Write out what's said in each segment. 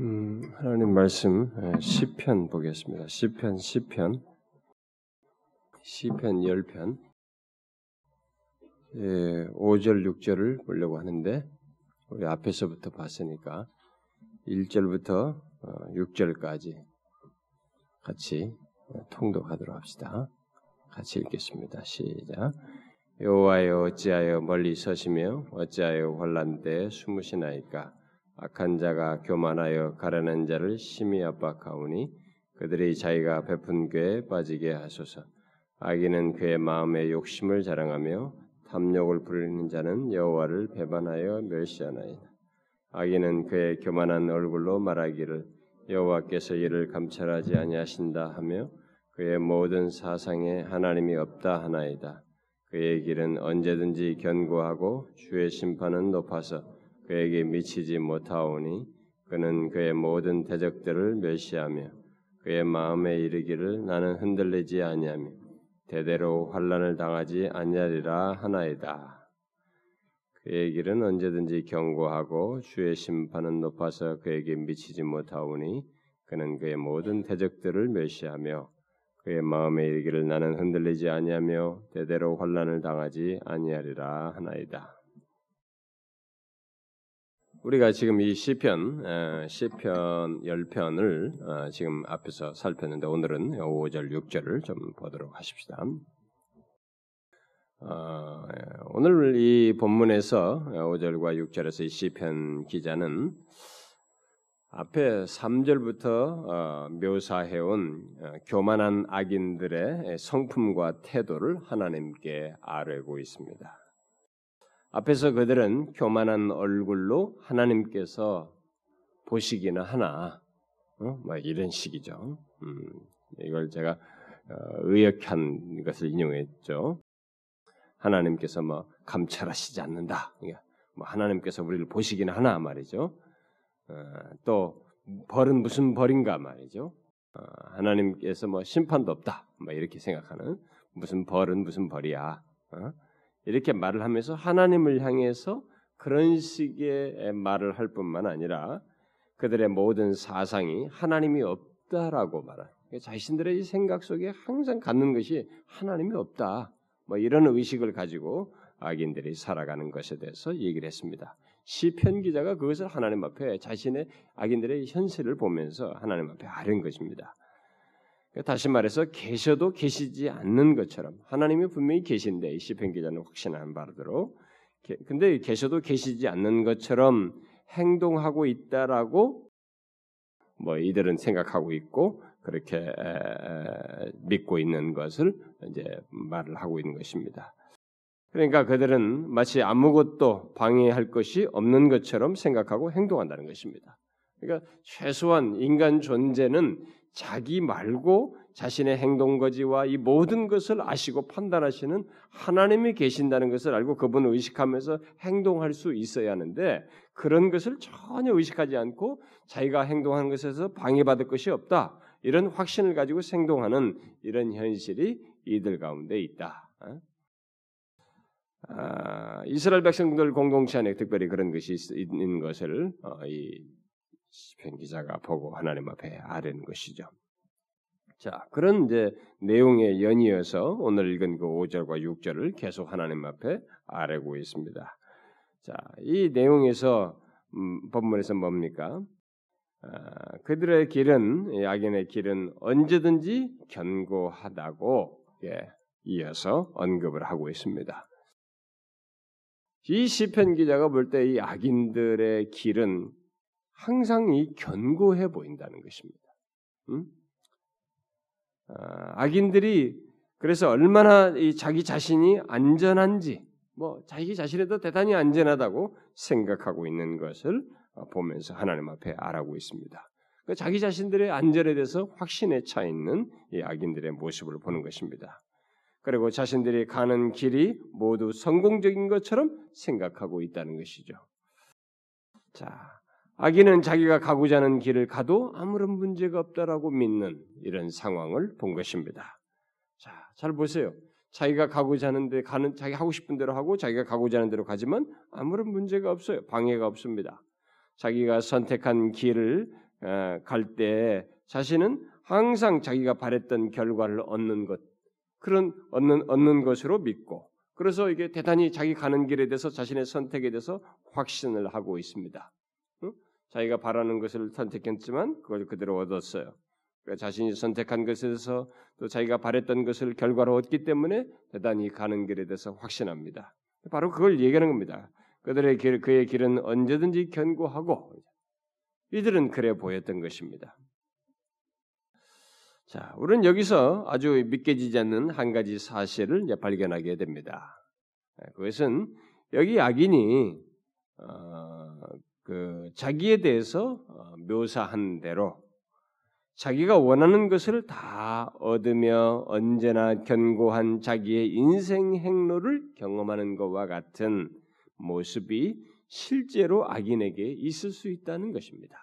음, 하나님 말씀 예, 시편 보겠습니다. 시편 시편 시편 10편 예, 5절 6절을 보려고 하는데 우리 앞에서부터 봤으니까 1절부터 6절까지 어, 같이 통독하도록 합시다. 같이 읽겠습니다. 시작. 여호와여 어찌하여 멀리 서시며 어찌하여 환란 때 숨으시나이까 악한 자가 교만하여 가라는 자를 심히 압박하오니 그들이 자기가 베푼 꾀에 빠지게 하소서. 악인은 그의 마음의 욕심을 자랑하며 탐욕을 부리는 자는 여호와를 배반하여 멸시하나이다. 악인은 그의 교만한 얼굴로 말하기를 여호와께서 이를 감찰하지 아니하신다 하며 그의 모든 사상에 하나님이 없다 하나이다. 그의 길은 언제든지 견고하고 주의 심판은 높아서 그에게 미치지 못하오니 그는 그의 모든 대적들을 멸시하며 그의 마음에 이르기를 나는 흔들리지 아니하며 대대로 환란을 당하지 아니하리라 하나이다. 그의 길은 언제든지 경고하고 주의 심판은 높아서 그에게 미치지 못하오니 그는 그의 모든 대적들을 멸시하며 그의 마음에 이르기를 나는 흔들리지 아니하며 대대로 환란을 당하지 아니하리라 하나이다. 우리가 지금 이 시편 시편 10편을 어, 지금 앞에서 살폈는데 오늘은 5절 6절을 좀 보도록 하십시다. 어, 오늘 이 본문에서 5절과 6절에서 이 시편 기자는 앞에 3절부터 어, 묘사해온 교만한 악인들의 성품과 태도를 하나님께 아뢰고 있습니다. 앞에서 그들은 교만한 얼굴로 하나님께서 보시기는 하나, 어? 뭐 이런 식이죠. 음, 이걸 제가 어, 의역한 것을 인용했죠. 하나님께서 뭐 감찰하시지 않는다. 뭐 하나님께서 우리를 보시기는 하나 말이죠. 어, 또 벌은 무슨 벌인가 말이죠. 어, 하나님께서 뭐 심판도 없다. 뭐 이렇게 생각하는 무슨 벌은 무슨 벌이야. 어? 이렇게 말을 하면서 하나님을 향해서 그런 식의 말을 할 뿐만 아니라 그들의 모든 사상이 하나님이 없다라고 말한 자신들의 생각 속에 항상 갖는 것이 하나님이 없다. 뭐 이런 의식을 가지고 악인들이 살아가는 것에 대해서 얘기를 했습니다. 시편 기자가 그것을 하나님 앞에 자신의 악인들의 현실을 보면서 하나님 앞에 아는 것입니다. 그러니까 다시 말해서 계셔도 계시지 않는 것처럼 하나님이 분명히 계신데 이 시편 기자는 확신하는 바대로 근데 계셔도 계시지 않는 것처럼 행동하고 있다라고 뭐 이들은 생각하고 있고 그렇게 믿고 있는 것을 이제 말을 하고 있는 것입니다. 그러니까 그들은 마치 아무것도 방해할 것이 없는 것처럼 생각하고 행동한다는 것입니다. 그러니까 최소한 인간 존재는 자기 말고 자신의 행동 거지와 이 모든 것을 아시고 판단하시는 하나님이 계신다는 것을 알고 그분을 의식하면서 행동할 수 있어야 하는데 그런 것을 전혀 의식하지 않고 자기가 행동하는 것에서 방해받을 것이 없다. 이런 확신을 가지고 생동하는 이런 현실이 이들 가운데 있다. 어? 아, 이스라엘 백성들 공동체 안에 특별히 그런 것이 있는 것을 어, 이 시편 기자가 보고 하나님 앞에 아뢰는 것이죠. 자, 그런 이제 내용에 연이어서 오늘 읽은 그 5절과 6절을 계속 하나님 앞에 아뢰고 있습니다. 자, 이 내용에서 음, 본문에서 뭡니까? 아, 그들의 길은 악인의 길은 언제든지 견고하다고 예, 이어서 언급을 하고 있습니다. 이 시편 기자가 볼 때 이 악인들의 길은 항상 이 견고해 보인다는 것입니다. 음? 아, 악인들이 그래서 얼마나 자기 자신이 안전한지, 뭐 자기 자신에도 대단히 안전하다고 생각하고 있는 것을 어, 보면서 하나님 앞에 알아고 있습니다. 그 자기 자신들의 안전에 대해서 확신에 차 있는 이 악인들의 모습을 보는 것입니다. 그리고 자신들이 가는 길이 모두 성공적인 것처럼 생각하고 있다는 것이죠. 자, 악인은 자기가 가고자 하는 길을 가도 아무런 문제가 없다라고 믿는 이런 상황을 본 것입니다. 자, 잘 보세요. 자기가 가고자 하는데 가는 자기 하고 싶은 대로 하고 자기가 가고자 하는 대로 가지만 아무런 문제가 없어요. 방해가 없습니다. 자기가 선택한 길을 어, 갈때 자신은 항상 자기가 바랬던 결과를 얻는 것 그런 얻는 얻는 것으로 믿고 그래서 이게 대단히 자기 가는 길에 대해서 자신의 선택에 대해서 확신을 하고 있습니다. 응? 자기가 바라는 것을 선택했지만 그걸 그대로 얻었어요. 그러니까 자신이 선택한 것에서 또 자기가 바랬던 것을 결과로 얻기 때문에 대단히 가는 길에 대해서 확신합니다. 바로 그걸 얘기하는 겁니다. 그들의 길, 그의 길은 언제든지 견고하고 이들은 그래 보였던 것입니다. 자, 우리는 여기서 아주 믿겨지지 않는 한 가지 사실을 발견하게 됩니다. 예, 그것은 여기 악인이 어, 그 자기에 대해서 어, 묘사한 대로 자기가 원하는 것을 다 얻으며 언제나 견고한 자기의 인생 행로를 경험하는 것과 같은 모습이 실제로 악인에게 있을 수 있다는 것입니다.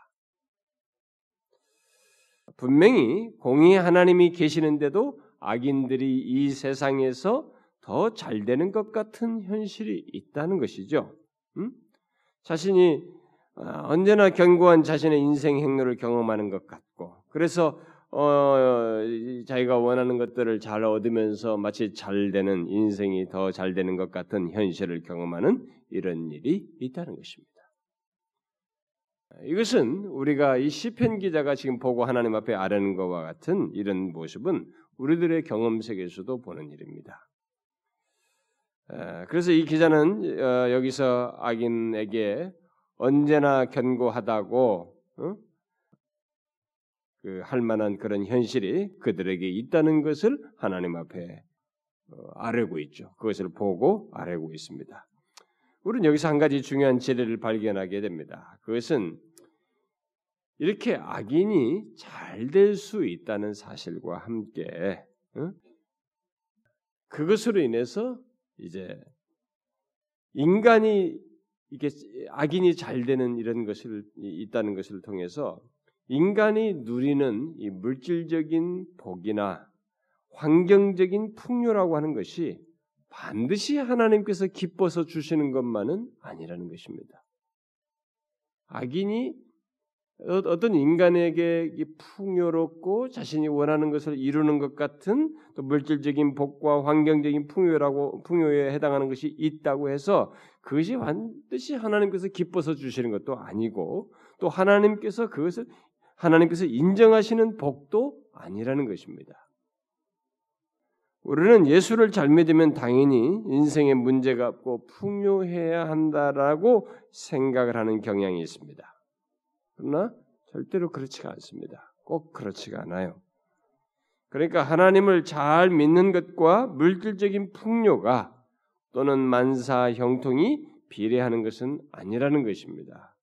분명히 공의 하나님이 계시는데도 악인들이 이 세상에서 더 잘 되는 것 같은 현실이 있다는 것이죠. 음? 자신이 아, 언제나 견고한 자신의 인생 행로를 경험하는 것 같고, 그래서 어, 자기가 원하는 것들을 잘 얻으면서 마치 잘 되는 인생이 더 잘 되는 것 같은 현실을 경험하는 이런 일이 있다는 것입니다. 이것은 우리가 이 시편 기자가 지금 보고 하나님 앞에 아뢰는 것과 같은 이런 모습은 우리들의 경험 세계에서도 보는 일입니다. 그래서 이 기자는 어, 여기서 악인에게 언제나 견고하다고 어? 그 할 만한 그런 현실이 그들에게 있다는 것을 하나님 앞에 어, 아뢰고 있죠. 그것을 보고 아뢰고 있습니다. 우리는 여기서 한 가지 중요한 진리를 발견하게 됩니다. 그것은 이렇게 악인이 잘 될 수 있다는 사실과 함께 어? 그것으로 인해서 이제 인간이 이게 악인이 잘 되는 이런 것을 있다는 것을 통해서 인간이 누리는 이 물질적인 복이나 환경적인 풍요라고 하는 것이 반드시 하나님께서 기뻐서 주시는 것만은 아니라는 것입니다. 악인이 어, 어떤 인간에게 풍요롭고 자신이 원하는 것을 이루는 것 같은 또 물질적인 복과 환경적인 풍요라고 풍요에 해당하는 것이 있다고 해서 그것이 반드시 하나님께서 기뻐서 주시는 것도 아니고 또 하나님께서 그것을 하나님께서 인정하시는 복도 아니라는 것입니다. 우리는 예수를 잘 믿으면 당연히 인생에 문제가 없고 풍요해야 한다라고 생각을 하는 경향이 있습니다. 그러나 절대로 그렇지가 않습니다. 꼭 그렇지가 않아요. 그러니까 하나님을 잘 믿는 것과 물질적인 풍요가 또는 만사 형통이 비례하는 것은 아니라는 것입니다.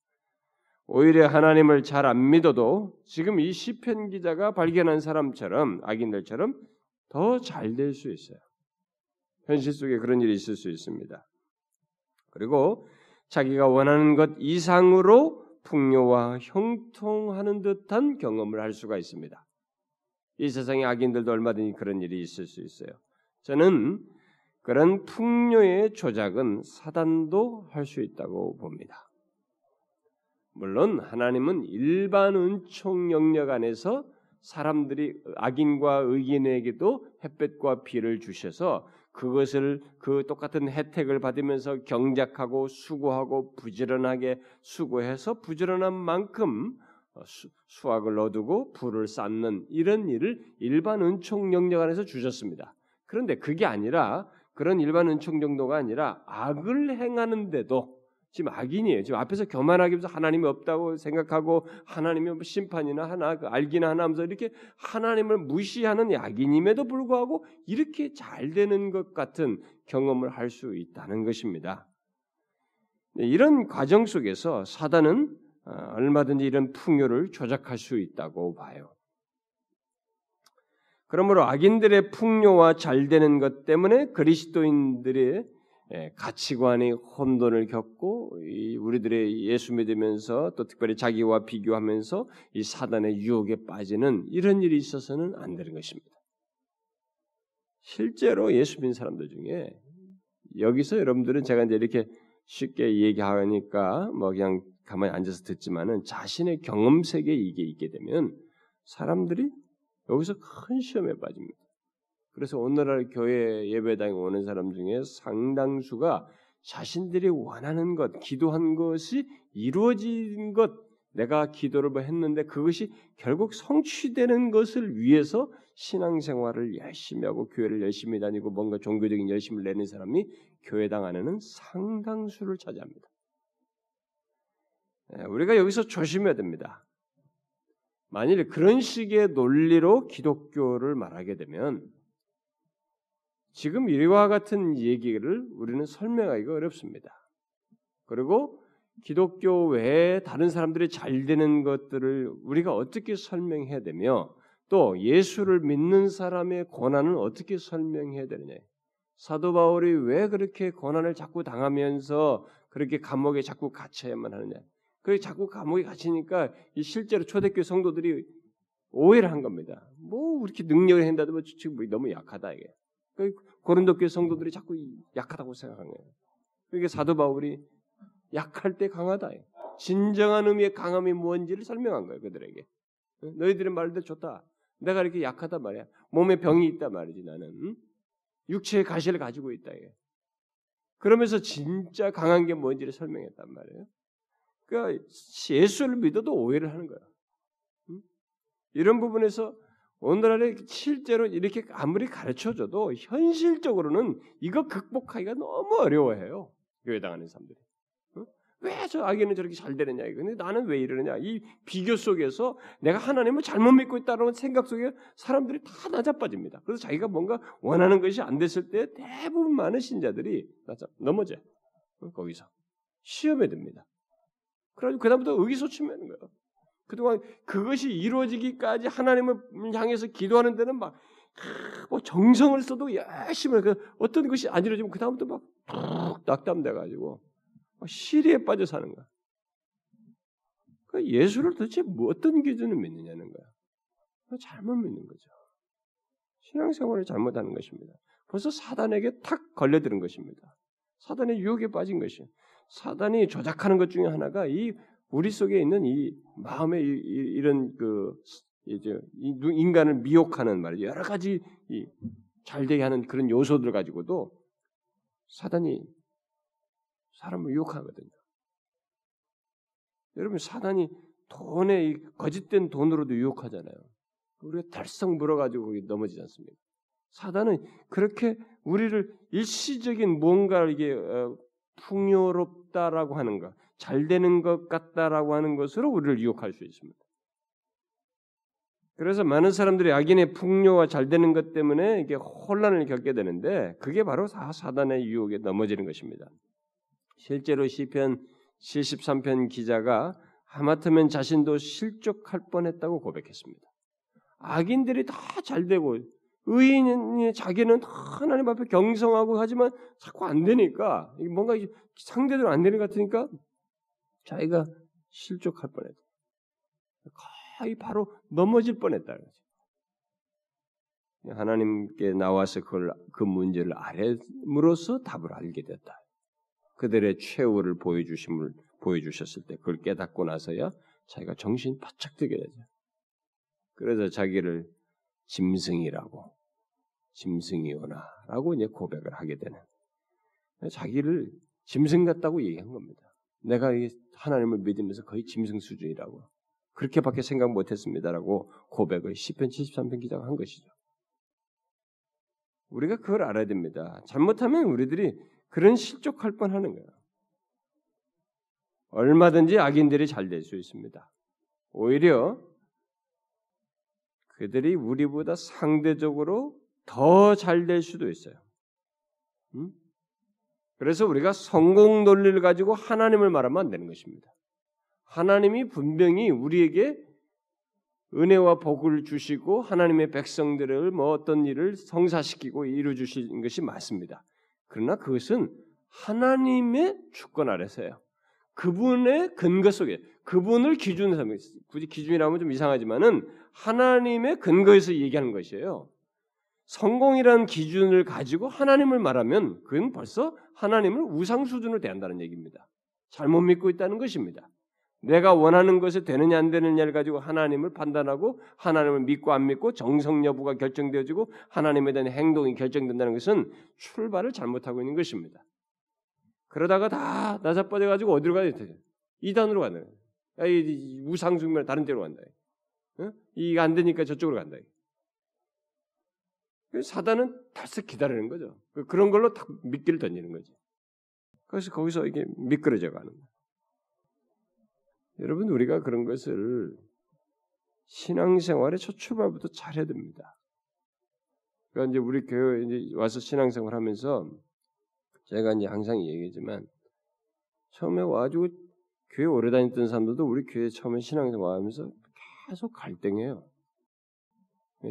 오히려 하나님을 잘 안 믿어도 지금 이 시편 기자가 발견한 사람처럼 악인들처럼 더 잘 될 수 있어요. 현실 속에 그런 일이 있을 수 있습니다. 그리고 자기가 원하는 것 이상으로 풍요와 형통하는 듯한 경험을 할 수가 있습니다. 이 세상의 악인들도 얼마든지 그런 일이 있을 수 있어요. 저는 그런 풍요의 조작은 사단도 할 수 있다고 봅니다. 물론 하나님은 일반 은총 영역 안에서 사람들이 악인과 의인에게도 햇볕과 비를 주셔서 그것을 그 똑같은 혜택을 받으면서 경작하고 수고하고 부지런하게 수고해서 부지런한 만큼 수, 수확을 얻고 불을 쌓는 이런 일을 일반 은총 영역 안에서 주셨습니다. 그런데 그게 아니라 그런 일반 은총 정도가 아니라 악을 행하는데도 지금 악인이에요. 지금 앞에서 교만하기 위해서 하나님이 없다고 생각하고 하나님이 뭐 심판이나 하나 그 알기나 하나 하면서 이렇게 하나님을 무시하는 악인임에도 불구하고 이렇게 잘 되는 것 같은 경험을 할 수 있다는 것입니다. 네, 이런 과정 속에서 사단은 어, 얼마든지 이런 풍요를 조작할 수 있다고 봐요. 그러므로 악인들의 풍요와 잘 되는 것 때문에 그리스도인들의 예, 가치관의 혼돈을 겪고 우리들의 예수 믿으면서 또 특별히 자기와 비교하면서 이 사단의 유혹에 빠지는 이런 일이 있어서는 안 되는 것입니다. 실제로 예수 믿는 사람들 중에 여기서 여러분들은 제가 이제 이렇게 쉽게 얘기하니까 뭐 그냥 가만히 앉아서 듣지만은 자신의 경험 세계에 이게 있게 되면 사람들이 여기서 큰 시험에 빠집니다. 그래서 오늘날 교회 예배당에 오는 사람 중에 상당수가 자신들이 원하는 것, 기도한 것이 이루어진 것, 내가 기도를 뭐 했는데 그것이 결국 성취되는 것을 위해서 신앙생활을 열심히 하고 교회를 열심히 다니고 뭔가 종교적인 열심을 내는 사람이 교회당 안에는 상당수를 차지합니다. 예, 우리가 여기서 조심해야 됩니다. 만일 그런 식의 논리로 기독교를 말하게 되면 지금 이와 같은 얘기를 우리는 설명하기가 어렵습니다. 그리고 기독교 외에 다른 사람들이 잘 되는 것들을 우리가 어떻게 설명해야 되며 또 예수를 믿는 사람의 고난은 어떻게 설명해야 되느냐. 사도 바울이 왜 그렇게 고난을 자꾸 당하면서 그렇게 감옥에 자꾸 갇혀야만 하느냐. 그 자꾸 감옥에 갇히니까 실제로 초대교회 성도들이 오해를 한 겁니다. 뭐 이렇게 능력을 한다도 뭐 지금 뭐 너무 약하다 이게. 그 고린도 교회 성도들이 자꾸 약하다고 생각한 거예요. 그게 사도 바울이 약할 때 강하다. 진정한 의미의 강함이 뭔지를 설명한 거예요 그들에게. 너희들의 말도 좋다. 내가 이렇게 약하다 말이야. 몸에 병이 있다 말이지 나는. 육체의 가시를 가지고 있다. 그러면서 진짜 강한 게 뭔지를 설명했단 말이에요. 그러니까 예수를 믿어도 오해를 하는 거야. 이런 부분에서 오늘날에 실제로 이렇게 아무리 가르쳐줘도 현실적으로는 이거 극복하기가 너무 어려워해요. 교회 당 하는 사람들이. 왜저 아기는 저렇게 잘 되느냐 근데 나는 왜 이러느냐 이 비교 속에서 내가 하나님을 잘못 믿고 있다는 생각 속에 사람들이 다 낮아빠집니다. 그래서 자기가 뭔가 원하는 것이 안 됐을 때 대부분 많은 신자들이 넘어져 거기서 시험에 듭니다. 그래가지고 그다음부터 의기소침하는 거예요. 그동안 그것이 이루어지기까지 하나님을 향해서 기도하는 데는 막, 뭐 정성을 써도 열심히, 그 어떤 것이 안 이루어지면 그다음부터 막, 툭 낙담돼가지고, 시리에 빠져 사는 거야. 그 예수를 도대체 뭐 어떤 기준을 믿느냐는 거야. 잘못 믿는 거죠. 신앙생활을 잘못하는 것입니다. 벌써 사단에게 탁 걸려드는 것입니다. 사단의 유혹에 빠진 것이. 사단이 조작하는 것 중에 하나가 이 우리 속에 있는 이 마음의 이, 런그 이제 인간을 미혹하는 말이죠. 여러 가지 잘 되게 하는 그런 요소들 가지고도 사단이 사람을 유혹하거든요. 여러분 사단이 돈에 거짓된 돈으로도 유혹하잖아요. 우리가 달성 물어가지고 넘어지지 않습니까? 사단은 그렇게 우리를 일시적인 뭔가 이게 어, 풍요롭다라고 하는 것, 잘 되는 것 같다라고 하는 것으로 우리를 유혹할 수 있습니다. 그래서 많은 사람들이 악인의 풍요와 잘 되는 것 때문에 이게 혼란을 겪게 되는데 그게 바로 다 사단의 유혹에 넘어지는 것입니다. 실제로 시편 73편 기자가 하마터면 자신도 실족할 뻔했다고 고백했습니다. 악인들이 다 잘 되고 의인이 자기는 하나님 앞에 경성하고 하지만 자꾸 안 되니까 뭔가 상대적으로 안 되는 것 같으니까 자기가 실족할 뻔했다. 거의 바로 넘어질 뻔했다. 하나님께 나와서 그걸 그 문제를 아뢰므로써 답을 알게 됐다. 그들의 최후를 보여주심을 보여주셨을 때 그걸 깨닫고 나서야 자기가 정신 바짝 뜨게 되죠. 그래서 자기를 짐승이라고 짐승이오나라고 이제 고백을 하게 되는 자기를 짐승 같다고 얘기한 겁니다. 내가 하나님을 믿으면서 거의 짐승 수준이라고 그렇게밖에 생각 못했습니다라고 고백을 시편 73편 기자가 한 것이죠. 우리가 그걸 알아야 됩니다. 잘못하면 우리들이 그런 실족할 뻔하는 거예요. 얼마든지 악인들이 잘 될 수 있습니다. 오히려 그들이 우리보다 상대적으로 더 잘 될 수도 있어요. 음? 그래서 우리가 성공 논리를 가지고 하나님을 말하면 안 되는 것입니다. 하나님이 분명히 우리에게 은혜와 복을 주시고 하나님의 백성들을 뭐 어떤 일을 성사시키고 이루 주신 것이 맞습니다. 그러나 그것은 하나님의 주권 아래서요. 그분의 근거 속에 그분을 기준으로 굳이 기준이라면 좀 이상하지만은 하나님의 근거에서 얘기하는 것이에요. 성공이라는 기준을 가지고 하나님을 말하면 그건 벌써 하나님을 우상 수준으로 대한다는 얘기입니다. 잘못 믿고 있다는 것입니다. 내가 원하는 것이 되느냐 안 되느냐를 가지고 하나님을 판단하고 하나님을 믿고 안 믿고 정성 여부가 결정되어지고 하나님에 대한 행동이 결정된다는 것은 출발을 잘못하고 있는 것입니다. 그러다가 다 나사빠져 가지고 어디로 가야 돼? 이단으로 간다. 이 우상 숭배를 다른 데로 간다. 어? 이게 안 되니까 저쪽으로 간다. 사단은 달싹 기다리는 거죠. 그런 걸로 딱 미끼를 던지는 거지. 그래서 거기서 이게 미끄러져 가는 거예요. 여러분 우리가 그런 것을 신앙생활의 첫 출발부터 잘해야 됩니다. 그러니까 이제 우리 교회 이제 와서 신앙생활 하면서 제가 이제 항상 얘기하지만 처음에 와가지고 교회 오래 다녔던 사람들도 우리 교회 처음에 신앙생활 하면서 계속 갈등해요.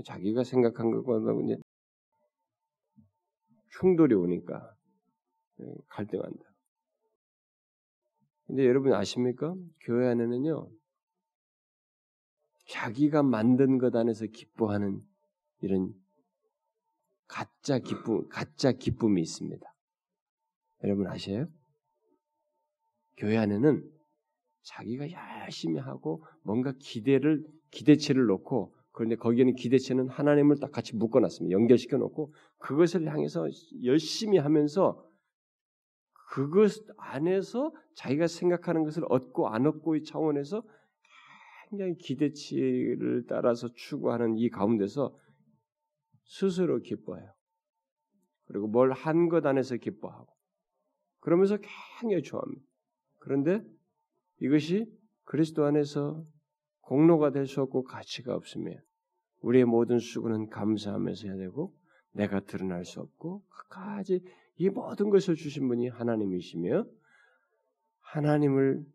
자기가 생각한 것과 이제 충돌이 오니까 갈등한다. 근데 여러분 아십니까? 교회 안에는요, 자기가 만든 것 안에서 기뻐하는 이런 가짜 기쁨, 가짜 기쁨이 있습니다. 여러분 아세요? 교회 안에는 자기가 열심히 하고 뭔가 기대를 기대치를 놓고 그런데 거기에는 기대치는 하나님을 딱 같이 묶어놨습니다. 연결시켜 놓고 그것을 향해서 열심히 하면서 그것 안에서 자기가 생각하는 것을 얻고 안 얻고의 차원에서 굉장히 기대치를 따라서 추구하는 이 가운데서 스스로 기뻐해요. 그리고 뭘 한 것 안에서 기뻐하고 그러면서 굉장히 좋아합니다. 그런데 이것이 그리스도 안에서 공로가 될 수 없고 가치가 없으면 우리의 모든 수고는 감사하면서 해야 되고 내가 드러날 수 없고 끝까지 이 모든 것을 주신 분이 하나님이시며 하나님을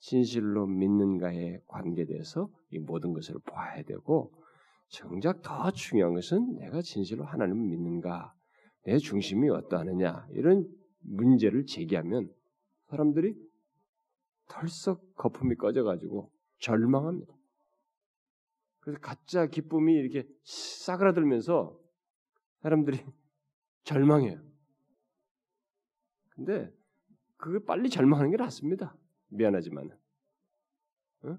진실로 믿는가에 관계돼서 이 모든 것을 봐야 되고 정작 더 중요한 것은 내가 진실로 하나님을 믿는가 내 중심이 어떠하느냐 이런 문제를 제기하면 사람들이 털썩 거품이 꺼져가지고 절망합니다. 그래서 가짜 기쁨이 이렇게 싸그라들면서 사람들이 절망해요. 근데 그게 빨리 절망하는 게 낫습니다. 미안하지만. 어?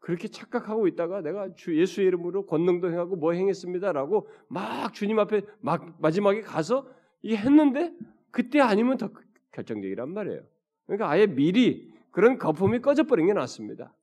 그렇게 착각하고 있다가 내가 주 예수의 이름으로 권능도 행하고 뭐 행했습니다라고 막 주님 앞에 막 마지막에 가서 이 했는데 그때 아니면 더 결정적이란 말이에요. 그러니까 아예 미리 그런 거품이 꺼져버린 게 낫습니다.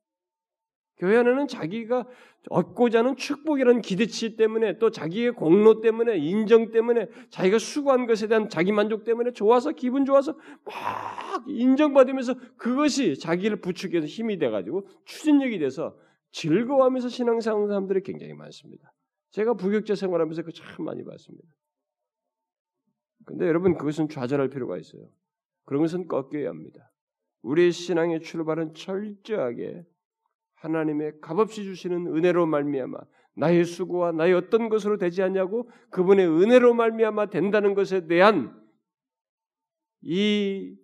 교회 안에는 자기가 얻고자 하는 축복이라는 기대치 때문에 또 자기의 공로 때문에 인정 때문에 자기가 수고한 것에 대한 자기 만족 때문에 좋아서 기분 좋아서 막 인정받으면서 그것이 자기를 부추겨서 힘이 돼가지고 추진력이 돼서 즐거워하면서 신앙생활 사람들이 굉장히 많습니다. 제가 부격자 생활하면서 그 참 많이 봤습니다. 근데 여러분 그것은 좌절할 필요가 있어요. 그런 것은 꺾여야 합니다. 우리의 신앙의 출발은 철저하게 하나님의 값없이 주시는 은혜로 말미암아 나의 수고와 나의 어떤 것으로 되지 않냐고 그분의 은혜로 말미암아 된다는 것에 대한 이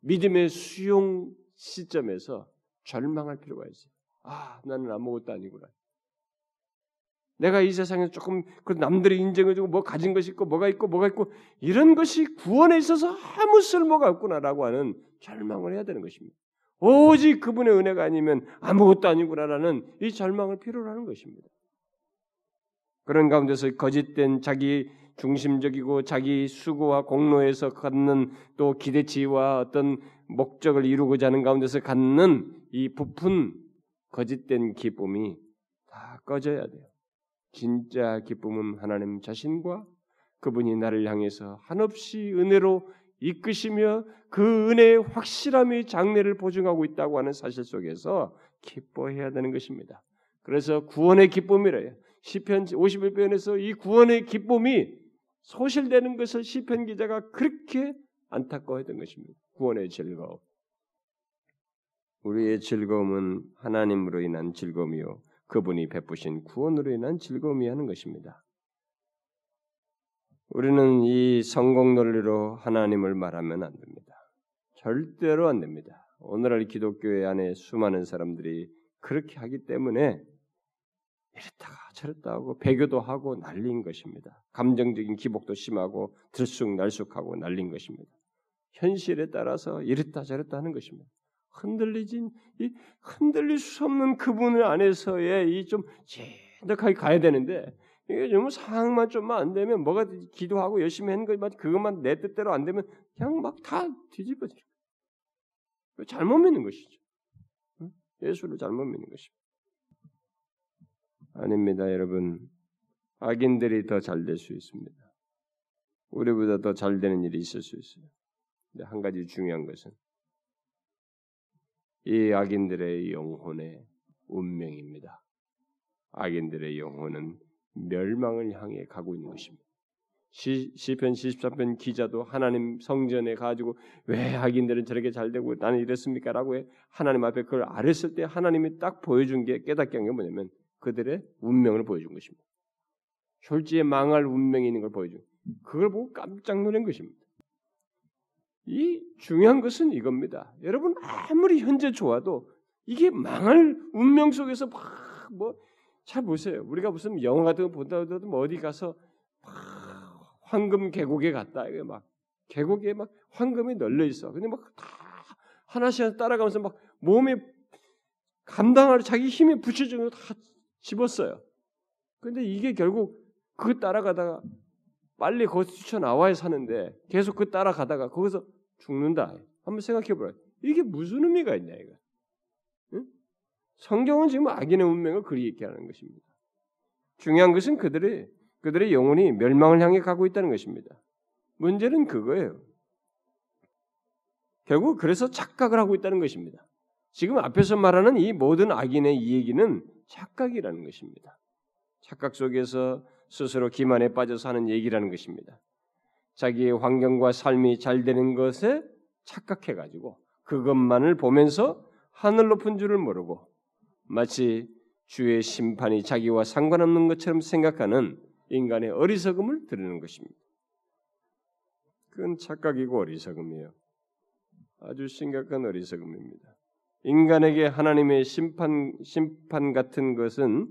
믿음의 수용 시점에서 절망할 필요가 있어요. 아, 나는 아무것도 아니구나. 내가 이 세상에 조금 그 남들이 인정해주고 뭐 가진 것이 있고 뭐가 있고 뭐가 있고 이런 것이 구원에 있어서 아무 쓸모가 없구나라고 하는 절망을 해야 되는 것입니다. 오직 그분의 은혜가 아니면 아무것도 아니구나라는 이 절망을 필요로 하는 것입니다. 그런 가운데서 거짓된 자기 중심적이고 자기 수고와 공로에서 갖는 또 기대치와 어떤 목적을 이루고자 하는 가운데서 갖는 이 부푼 거짓된 기쁨이 다 꺼져야 돼요. 진짜 기쁨은 하나님 자신과 그분이 나를 향해서 한없이 은혜로 이끄시며 그 은혜의 확실함이 장래를 보증하고 있다고 하는 사실 속에서 기뻐해야 되는 것입니다. 그래서 구원의 기쁨이래요. 시편 51편에서 이 구원의 기쁨이 소실되는 것을 시편 기자가 그렇게 안타까워했던 것입니다. 구원의 즐거움. 우리의 즐거움은 하나님으로 인한 즐거움이요 그분이 베푸신 구원으로 인한 즐거움이 하는 것입니다. 우리는 이 성공 논리로 하나님을 말하면 안 됩니다. 절대로 안 됩니다. 오늘날 기독교회 안에 수많은 사람들이 그렇게 하기 때문에 이랬다가 저랬다 하고 배교도 하고 날린 것입니다. 감정적인 기복도 심하고 들쑥날쑥하고 날린 것입니다. 현실에 따라서 이랬다 저랬다 하는 것입니다. 흔들리진 이 흔들릴 수 없는 그분을 안에서의 이 좀 진득하게 가야 되는데 이게 좀 상황만 좀만 안 되면 뭐가 기도하고 열심히 하는 것만 그것만 내 뜻대로 안 되면 그냥 막 다 뒤집어져. 잘못 믿는 것이죠. 예수를 잘못 믿는 것입니다. 아닙니다, 여러분. 악인들이 더 잘 될 수 있습니다. 우리보다 더 잘 되는 일이 있을 수 있어요. 근데 한 가지 중요한 것은 이 악인들의 영혼의 운명입니다. 악인들의 영혼은 멸망을 향해 가고 있는 것입니다. 시, 시편 73편 기자도 하나님 성전에 가지고 왜 악인들은 저렇게 잘 되고 나는 이랬습니까? 라고 해 하나님 앞에 그걸 알았을 때 하나님이 딱 보여준 게 깨닫게 한 게 뭐냐면 그들의 운명을 보여준 것입니다. 졸지에 망할 운명이 있는 걸 보여준 그걸 보고 깜짝 놀란 것입니다. 이 중요한 것은 이겁니다. 여러분 아무리 현재 좋아도 이게 망할 운명 속에서 막뭐 잘 보세요. 우리가 무슨 영화 같은 거 본다 하더라도 뭐 어디 가서 황금 계곡에 갔다 이게 막 계곡에 막 황금이 널려 있어. 근데 막다 하나씩 따라가면서 막 몸에 감당할 자기 힘에 붙여주는 거 다 집었어요. 근데 이게 결국 그 따라가다가 빨리 거기서 뛰쳐나와야 사는데 계속 그 따라가다가 거기서 죽는다. 한번 생각해 보라. 이게 무슨 의미가 있냐 이거. 응? 성경은 지금 악인의 운명을 그리 얘기하는 것입니다. 중요한 것은 그들의 그들의 영혼이 멸망을 향해 가고 있다는 것입니다. 문제는 그거예요. 결국 그래서 착각을 하고 있다는 것입니다. 지금 앞에서 말하는 이 모든 악인의 이 얘기는 착각이라는 것입니다. 착각 속에서 스스로 기만에 빠져서 하는 얘기라는 것입니다. 자기의 환경과 삶이 잘 되는 것에 착각해 가지고 그것만을 보면서 하늘 높은 줄을 모르고 마치 주의 심판이 자기와 상관없는 것처럼 생각하는 인간의 어리석음을 드리는 것입니다. 그건 착각이고 어리석음이에요. 아주 심각한 어리석음입니다. 인간에게 하나님의 심판 심판 같은 것은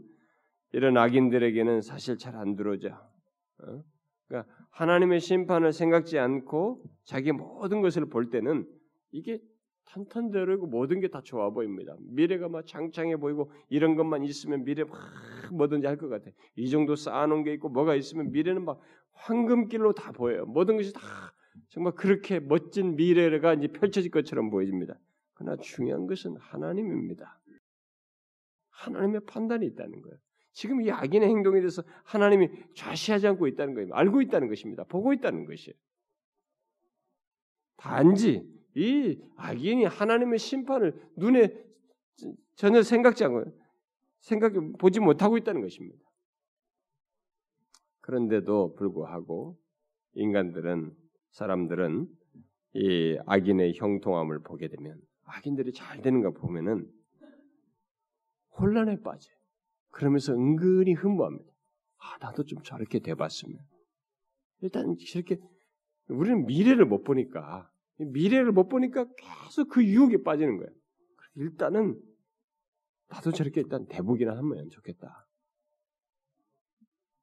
이런 악인들에게는 사실 잘 안 들어오죠. 어? 그러니까 하나님의 심판을 생각지 않고 자기 모든 것을 볼 때는 이게 탄탄대로고 모든 게 다 좋아 보입니다. 미래가 막 장창해 보이고 이런 것만 있으면 미래 막 뭐든지 할 것 같아. 이 정도 쌓아놓은 게 있고 뭐가 있으면 미래는 막 황금길로 다 보여요. 모든 것이 다 정말 그렇게 멋진 미래가 이제 펼쳐질 것처럼 보여집니다. 그러나 중요한 것은 하나님입니다. 하나님의 판단이 있다는 거예요. 지금 이 악인의 행동에 대해서 하나님이 좌시하지 않고 있다는 거예요. 알고 있다는 것입니다. 보고 있다는 것이에요. 단지 이 악인이 하나님의 심판을 눈에 전혀 생각지 않고 생각해 보지 못하고 있다는 것입니다. 그런데도 불구하고 인간들은 사람들은 이 악인의 형통함을 보게 되면 악인들이 잘 되는 거 보면은 혼란에 빠져요. 그러면서 은근히 흠모합니다. 아, 나도 좀 저렇게 돼봤으면. 일단 저렇게 우리는 미래를 못 보니까 미래를 못 보니까 계속 그 유혹에 빠지는 거예요. 일단은 나도 저렇게 일단 대복이나 하면 좋겠다.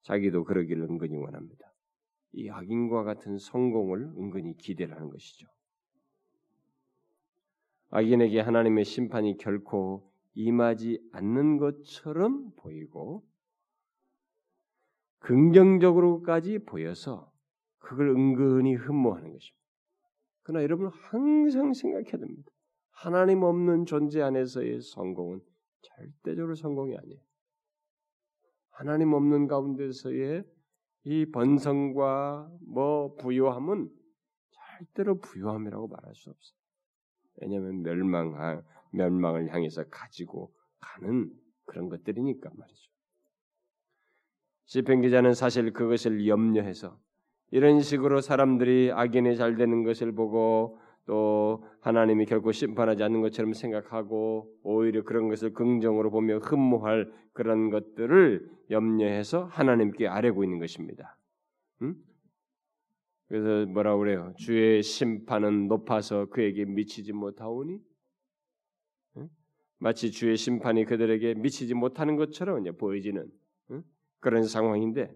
자기도 그러기를 은근히 원합니다. 이 악인과 같은 성공을 은근히 기대를 하는 것이죠. 악인에게 하나님의 심판이 결코 임하지 않는 것처럼 보이고 긍정적으로까지 보여서 그걸 은근히 흠모하는 것입니다. 그러나 여러분 항상 생각해야 됩니다. 하나님 없는 존재 안에서의 성공은 절대적으로 성공이 아니에요. 하나님 없는 가운데서의 이 번성과 뭐 부요함은 절대로 부요함이라고 말할 수 없어요. 왜냐하면 멸망 멸망을 향해서 가지고 가는 그런 것들이니까 말이죠. 시편 기자는 사실 그것을 염려해서 이런 식으로 사람들이 악인이 잘 되는 것을 보고 또 하나님이 결코 심판하지 않는 것처럼 생각하고 오히려 그런 것을 긍정으로 보며 흠모할 그런 것들을 염려해서 하나님께 아뢰고 있는 것입니다. 음? 그래서 뭐라 그래요? 주의 심판은 높아서 그에게 미치지 못하오니 음? 마치 주의 심판이 그들에게 미치지 못하는 것처럼 음? 그런 상황인데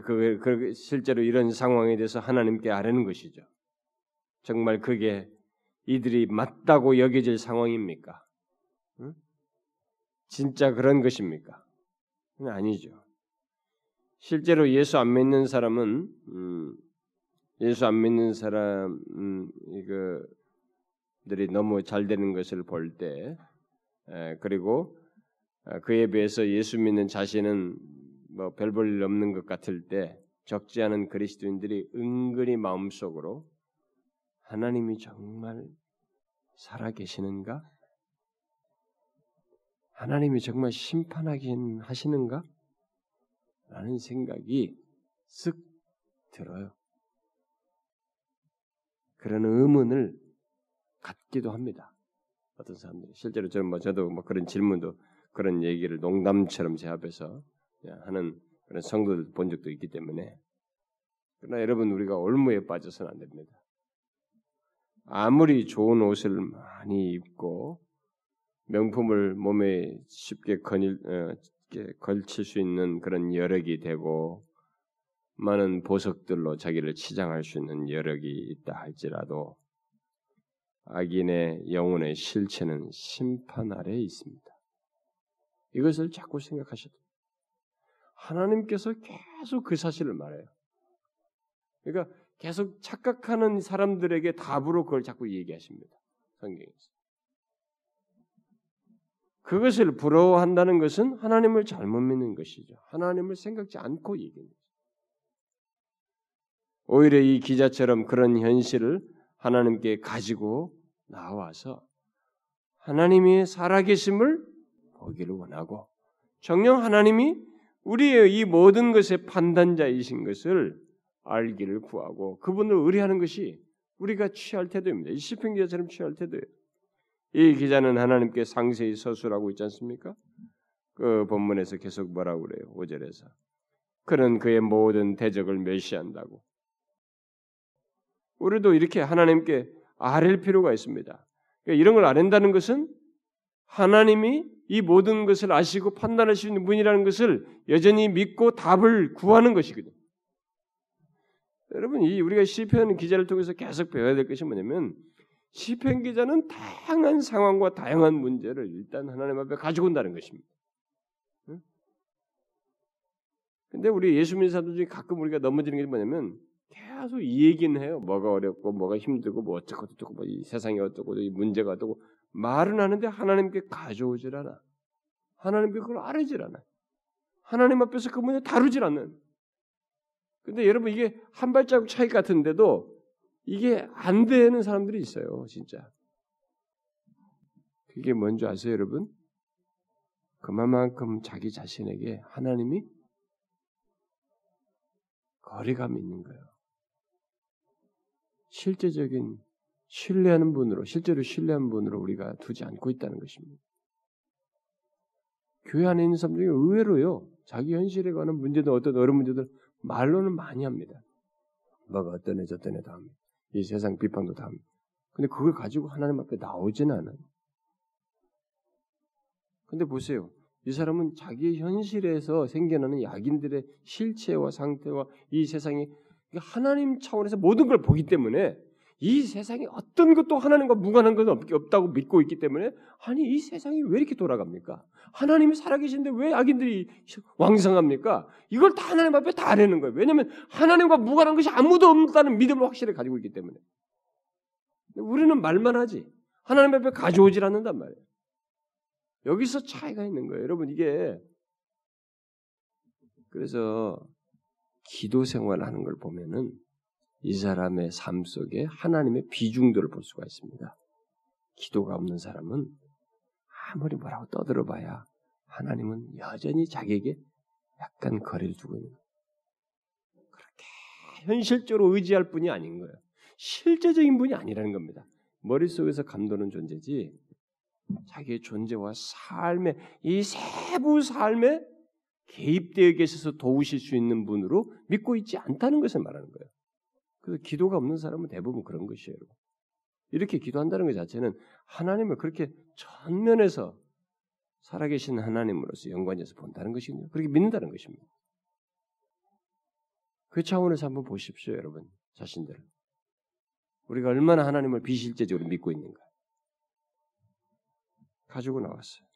그, 그 실제로 이런 상황에 대해서 하나님께 아뢰는 것이죠. 정말 그게 이 이들이 맞다고 여겨질 상황입니까? 응? 진짜 그런 것입니까? 아니죠. 실제로 예수 안 믿는 사람은 음, 예수 안 믿는 사람 음, 이거들이 너무 잘 되는 것을 볼 때, 그리고 아, 그에 비해서 예수 믿는 자신은 뭐 별볼일 없는 것 같을 때 적지 않은 그리스도인들이 은근히 마음속으로 하나님이 정말 살아 계시는가? 하나님이 정말 심판하긴 하시는가? 라는 생각이 쓱 들어요. 그런 의문을 갖기도 합니다. 어떤 사람들이 실제로 저는 뭐 저도 뭐 그런 질문도 그런 얘기를 농담처럼 제 앞에서 하는 그런 성도들 본 적도 있기 때문에 그러나 여러분 우리가 올무에 빠져서는 안 됩니다. 아무리 좋은 옷을 많이 입고 명품을 몸에 쉽게 거닐, 어, 걸칠 수 있는 그런 여력이 되고 많은 보석들로 자기를 치장할 수 있는 여력이 있다 할지라도 악인의 영혼의 실체는 심판 아래에 있습니다. 이것을 자꾸 생각하셔도 하나님께서 계속 그 사실을 말해요. 그러니까 계속 착각하는 사람들에게 답으로 그걸 자꾸 얘기하십니다. 성경에서. 그것을 부러워한다는 것은 하나님을 잘못 믿는 것이죠. 하나님을 생각지 않고 얘기하는 거죠. 오히려 이 기자처럼 그런 현실을 하나님께 가지고 나와서 하나님이 살아계심을 보기를 원하고 정령 하나님이 우리의 이 모든 것의 판단자이신 것을 알기를 구하고 그분을 의뢰하는 것이 우리가 취할 태도입니다. 이 시편 기자처럼 취할 태도예요. 이 기자는 하나님께 상세히 서술하고 있지 않습니까? 그 본문에서 계속 뭐라고 그래요? 5절에서. 그는 그의 모든 대적을 멸시한다고. 우리도 이렇게 하나님께 아랠 필요가 있습니다. 그러니까 이런 걸 아낸다는 것은 하나님이 이 모든 것을 아시고 판단할 수 있는 분이라는 것을 여전히 믿고 답을 구하는 것이거든요. 여러분, 이 우리가 시편 기자를 통해서 계속 배워야 될 것이 뭐냐면 시편 기자는 다양한 상황과 다양한 문제를 일단 하나님 앞에 가지고 온다는 것입니다. 근데 우리 예수 사람들 중에 가끔 우리가 넘어지는 게 뭐냐면 계속 이 얘기는 해요. 뭐가 어렵고 뭐가 힘들고 뭐 어쩌고 저쩌고 뭐 이 세상이 어떻고 이 문제가 어떻고 말은 하는데 하나님께 가져오질 않아. 하나님께 그걸 알아질 않아. 하나님 앞에서 그 문제 다루질 않는. 근데 여러분 이게 한 발자국 차이 같은데도 이게 안 되는 사람들이 있어요, 진짜. 그게 뭔지 아세요, 여러분? 그만큼 자기 자신에게 하나님이 거리감이 있는 거예요. 실제적인 신뢰하는 분으로, 실제로 신뢰하는 분으로 우리가 두지 않고 있다는 것입니다. 교회 안에 있는 사람 중에 의외로요, 자기 현실에 관한 문제도 어떤 어려운 문제들 말로는 많이 합니다. 뭐가 어떤 애, 저떤 애다 합니다. 이 세상 비판도 다 합니다. 근데 그걸 가지고 하나님 앞에 나오지는 않아요. 근데 보세요. 이 사람은 자기 현실에서 생겨나는 약인들의 실체와 상태와 이 세상이 하나님 차원에서 모든 걸 보기 때문에 이 세상에 어떤 것도 하나님과 무관한 것은 없다고 믿고 있기 때문에 아니 이 세상이 왜 이렇게 돌아갑니까? 하나님이 살아계신데 왜 악인들이 왕성합니까? 이걸 다 하나님 앞에 다 내는 거예요. 왜냐하면 하나님과 무관한 것이 아무도 없다는 믿음을 확실히 가지고 있기 때문에 우리는 말만 하지 하나님 앞에 가져오질 않는단 말이에요. 여기서 차이가 있는 거예요. 여러분 이게 그래서 기도 생활을 하는 걸 보면은 이 사람의 삶 속에 하나님의 비중도를 볼 수가 있습니다. 기도가 없는 사람은 아무리 뭐라고 떠들어봐야 하나님은 여전히 자기에게 약간 거리를 두고 있는. 그렇게 현실적으로 의지할 분이 아닌 거예요. 실제적인 분이 아니라는 겁니다. 머릿속에서 감도는 존재지 자기의 존재와 삶의 이 세부 삶에 개입되어 계셔서 도우실 수 있는 분으로 믿고 있지 않다는 것을 말하는 거예요. 그래서 기도가 없는 사람은 대부분 그런 것이에요. 이렇게 기도한다는 것 자체는 하나님을 그렇게 전면에서 살아계신 하나님으로서 연관해서 본다는 것이거든요. 그렇게 믿는다는 것입니다. 그 차원에서 한번 보십시오, 여러분. 자신들을. 우리가 얼마나 하나님을 비실제적으로 믿고 있는가. 가지고 나왔어요.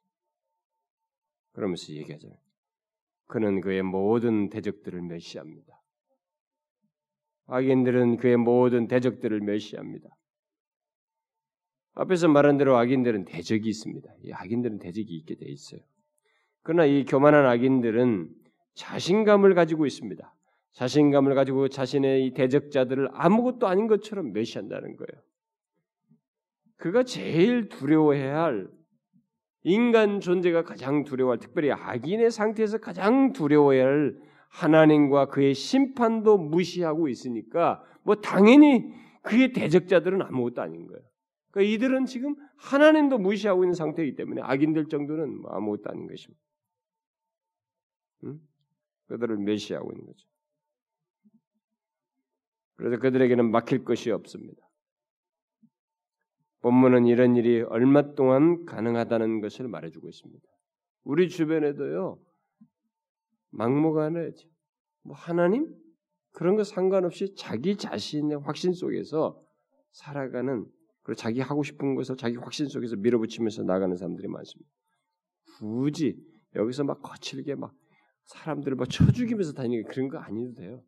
그러면서 얘기하죠. 그는 그의 모든 대적들을 멸시합니다. 악인들은 그의 모든 대적들을 멸시합니다. 앞에서 말한 대로 악인들은 대적이 있습니다. 이 악인들은 대적이 있게 돼 있어요. 그러나 이 교만한 악인들은 자신감을 가지고 있습니다. 자신감을 가지고 자신의 이 대적자들을 아무것도 아닌 것처럼 멸시한다는 거예요. 그가 제일 두려워해야 할 인간 존재가 가장 두려워할 특별히 악인의 상태에서 가장 두려워해야 할 하나님과 그의 심판도 무시하고 있으니까 뭐 당연히 그의 대적자들은 아무것도 아닌 거예요. 그러니까 이들은 지금 하나님도 무시하고 있는 상태이기 때문에 악인들 정도는 뭐 아무것도 아닌 것입니다. 응? 그들을 멸시하고 있는 거죠. 그래서 그들에게는 막힐 것이 없습니다. 본문은 이런 일이 얼마 동안 가능하다는 것을 말해주고 있습니다. 우리 주변에도요 막무가내죠. 뭐 하나님 그런 거 상관없이 자기 자신의 확신 속에서 살아가는 그리고 자기 하고 싶은 것을 자기 확신 속에서 밀어붙이면서 나가는 사람들이 많습니다. 굳이 여기서 막 거칠게 막 사람들을 막 쳐죽이면서 다니는 그런 거 아니도 돼요.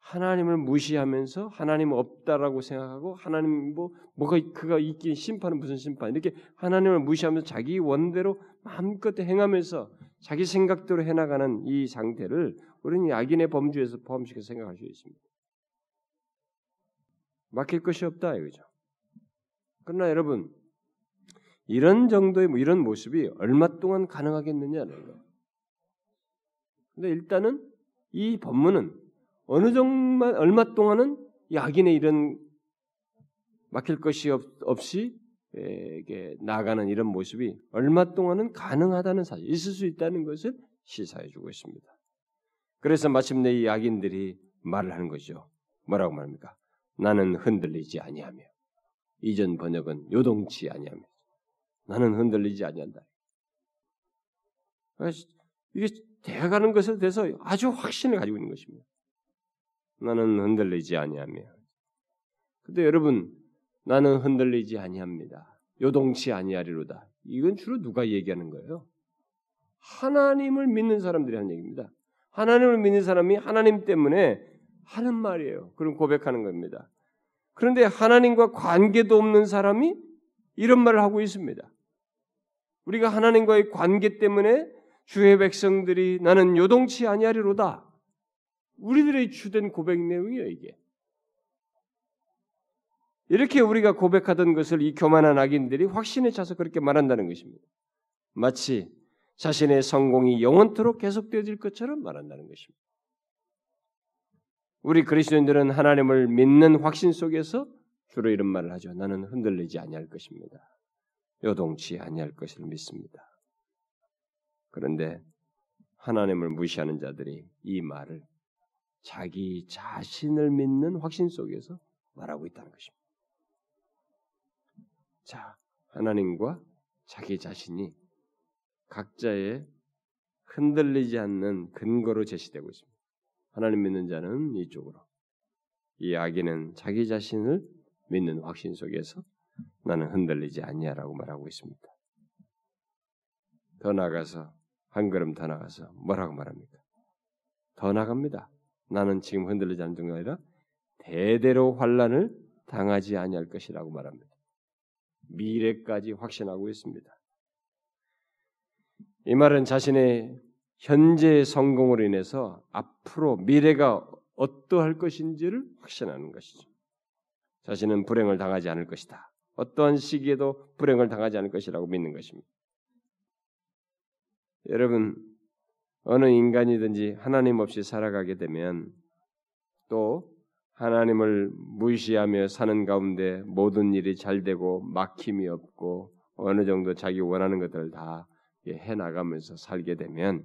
하나님을 무시하면서 하나님 없다라고 생각하고 하나님 뭐 뭐가 그가 있긴 심판은 무슨 심판 이렇게 하나님을 무시하면서 자기 원대로 마음껏 행하면서 자기 생각대로 해나가는 이 상태를 우리는 악인의 범주에서 포함시켜 생각할 수 있습니다. 막힐 것이 없다 이거죠. 그러나 여러분 이런 정도의 뭐 이런 모습이 얼마 동안 가능하겠느냐는 거예요. 근데 일단은 이 법문은 어느 정도 얼마 동안은 악인의 이런 막힐 것이 없, 없이 에게 나가는 이런 모습이 얼마 동안은 가능하다는 사실, 있을 수 있다는 것을 시사해 주고 있습니다. 그래서 마침내 이 악인들이 말을 하는 거죠. 뭐라고 말합니까? 나는 흔들리지 아니하며 이전 번역은 요동치 아니하며 나는 흔들리지 아니한다. 이게 대가는 것에 대해서 아주 확신을 가지고 있는 것입니다. 나는 흔들리지 아니하며. 근데 여러분 나는 흔들리지 아니합니다. 요동치 아니하리로다. 이건 주로 누가 얘기하는 거예요? 하나님을 믿는 사람들이 하는 얘기입니다. 하나님을 믿는 사람이 하나님 때문에 하는 말이에요. 그런 고백하는 겁니다. 그런데 하나님과 관계도 없는 사람이 이런 말을 하고 있습니다. 우리가 하나님과의 관계 때문에 주의 백성들이 나는 요동치 아니하리로다. 우리들의 주된 고백 내용이에요, 이게. 이렇게 우리가 고백하던 것을 이 교만한 악인들이 확신에 차서 그렇게 말한다는 것입니다. 마치 자신의 성공이 영원토록 계속되어질 것처럼 말한다는 것입니다. 우리 그리스도인들은 하나님을 믿는 확신 속에서 주로 이런 말을 하죠. 나는 흔들리지 아니할 것입니다. 요동치 아니할 것을 믿습니다. 그런데 하나님을 무시하는 자들이 이 말을 자기 자신을 믿는 확신 속에서 말하고 있다는 것입니다. 자, 하나님과 자기 자신이 각자의 흔들리지 않는 근거로 제시되고 있습니다. 하나님 믿는 자는 이쪽으로, 이 악인은 자기 자신을 믿는 확신 속에서 나는 흔들리지 않냐라고 말하고 있습니다. 더 나가서 한 걸음 더 나가서 뭐라고 말합니까? 더 나갑니다. 나는 지금 흔들리지 않는 정도가 아니라 대대로 환란을 당하지 아니할 것이라고 말합니다. 미래까지 확신하고 있습니다. 이 말은 자신의 현재의 성공으로 인해서 앞으로 미래가 어떠할 것인지를 확신하는 것이죠. 자신은 불행을 당하지 않을 것이다. 어떠한 시기에도 불행을 당하지 않을 것이라고 믿는 것입니다. 여러분, 어느 인간이든지 하나님 없이 살아가게 되면 또 하나님을 무시하며 사는 가운데 모든 일이 잘 되고 막힘이 없고 어느 정도 자기 원하는 것들을 다 해 나가면서 살게 되면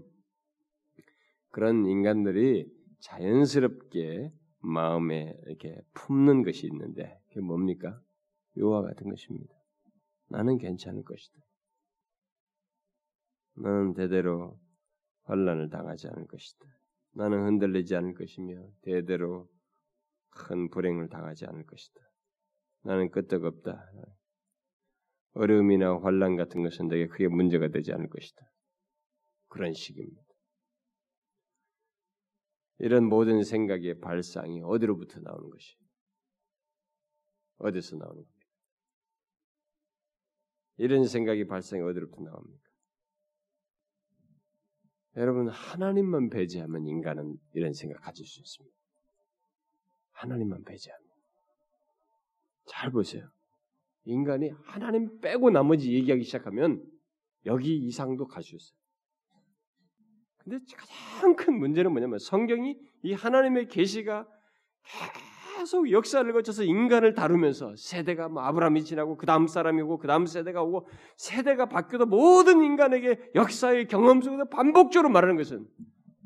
그런 인간들이 자연스럽게 마음에 이렇게 품는 것이 있는데 그게 뭡니까? 요와 같은 것입니다. 나는 괜찮을 것이다. 나는 대대로 환란을 당하지 않을 것이다. 나는 흔들리지 않을 것이며 대대로 큰 불행을 당하지 않을 것이다. 나는 끄떡없다. 어려움이나 환란 같은 것은 내게 크게 문제가 되지 않을 것이다. 그런 식입니다. 이런 모든 생각의 발상이 어디로부터 나오는 것이? 어디서 나오는 겁니까? 이런 생각이 발상이 어디로부터 나옵니까? 여러분 하나님만 배제하면 인간은 이런 생각 가질 수 있습니다. 하나님만 배제하면 잘 보세요. 인간이 하나님 빼고 나머지 얘기하기 시작하면 여기 이상도 갈 수 있어요. 근데 가장 큰 문제는 뭐냐면 성경이 이 하나님의 계시가 계속 역사를 거쳐서 인간을 다루면서 세대가 뭐 아브라함이 지나고 그 다음 사람이고 그 다음 세대가 오고 세대가 바뀌어도 모든 인간에게 역사의 경험 속에서 반복적으로 말하는 것은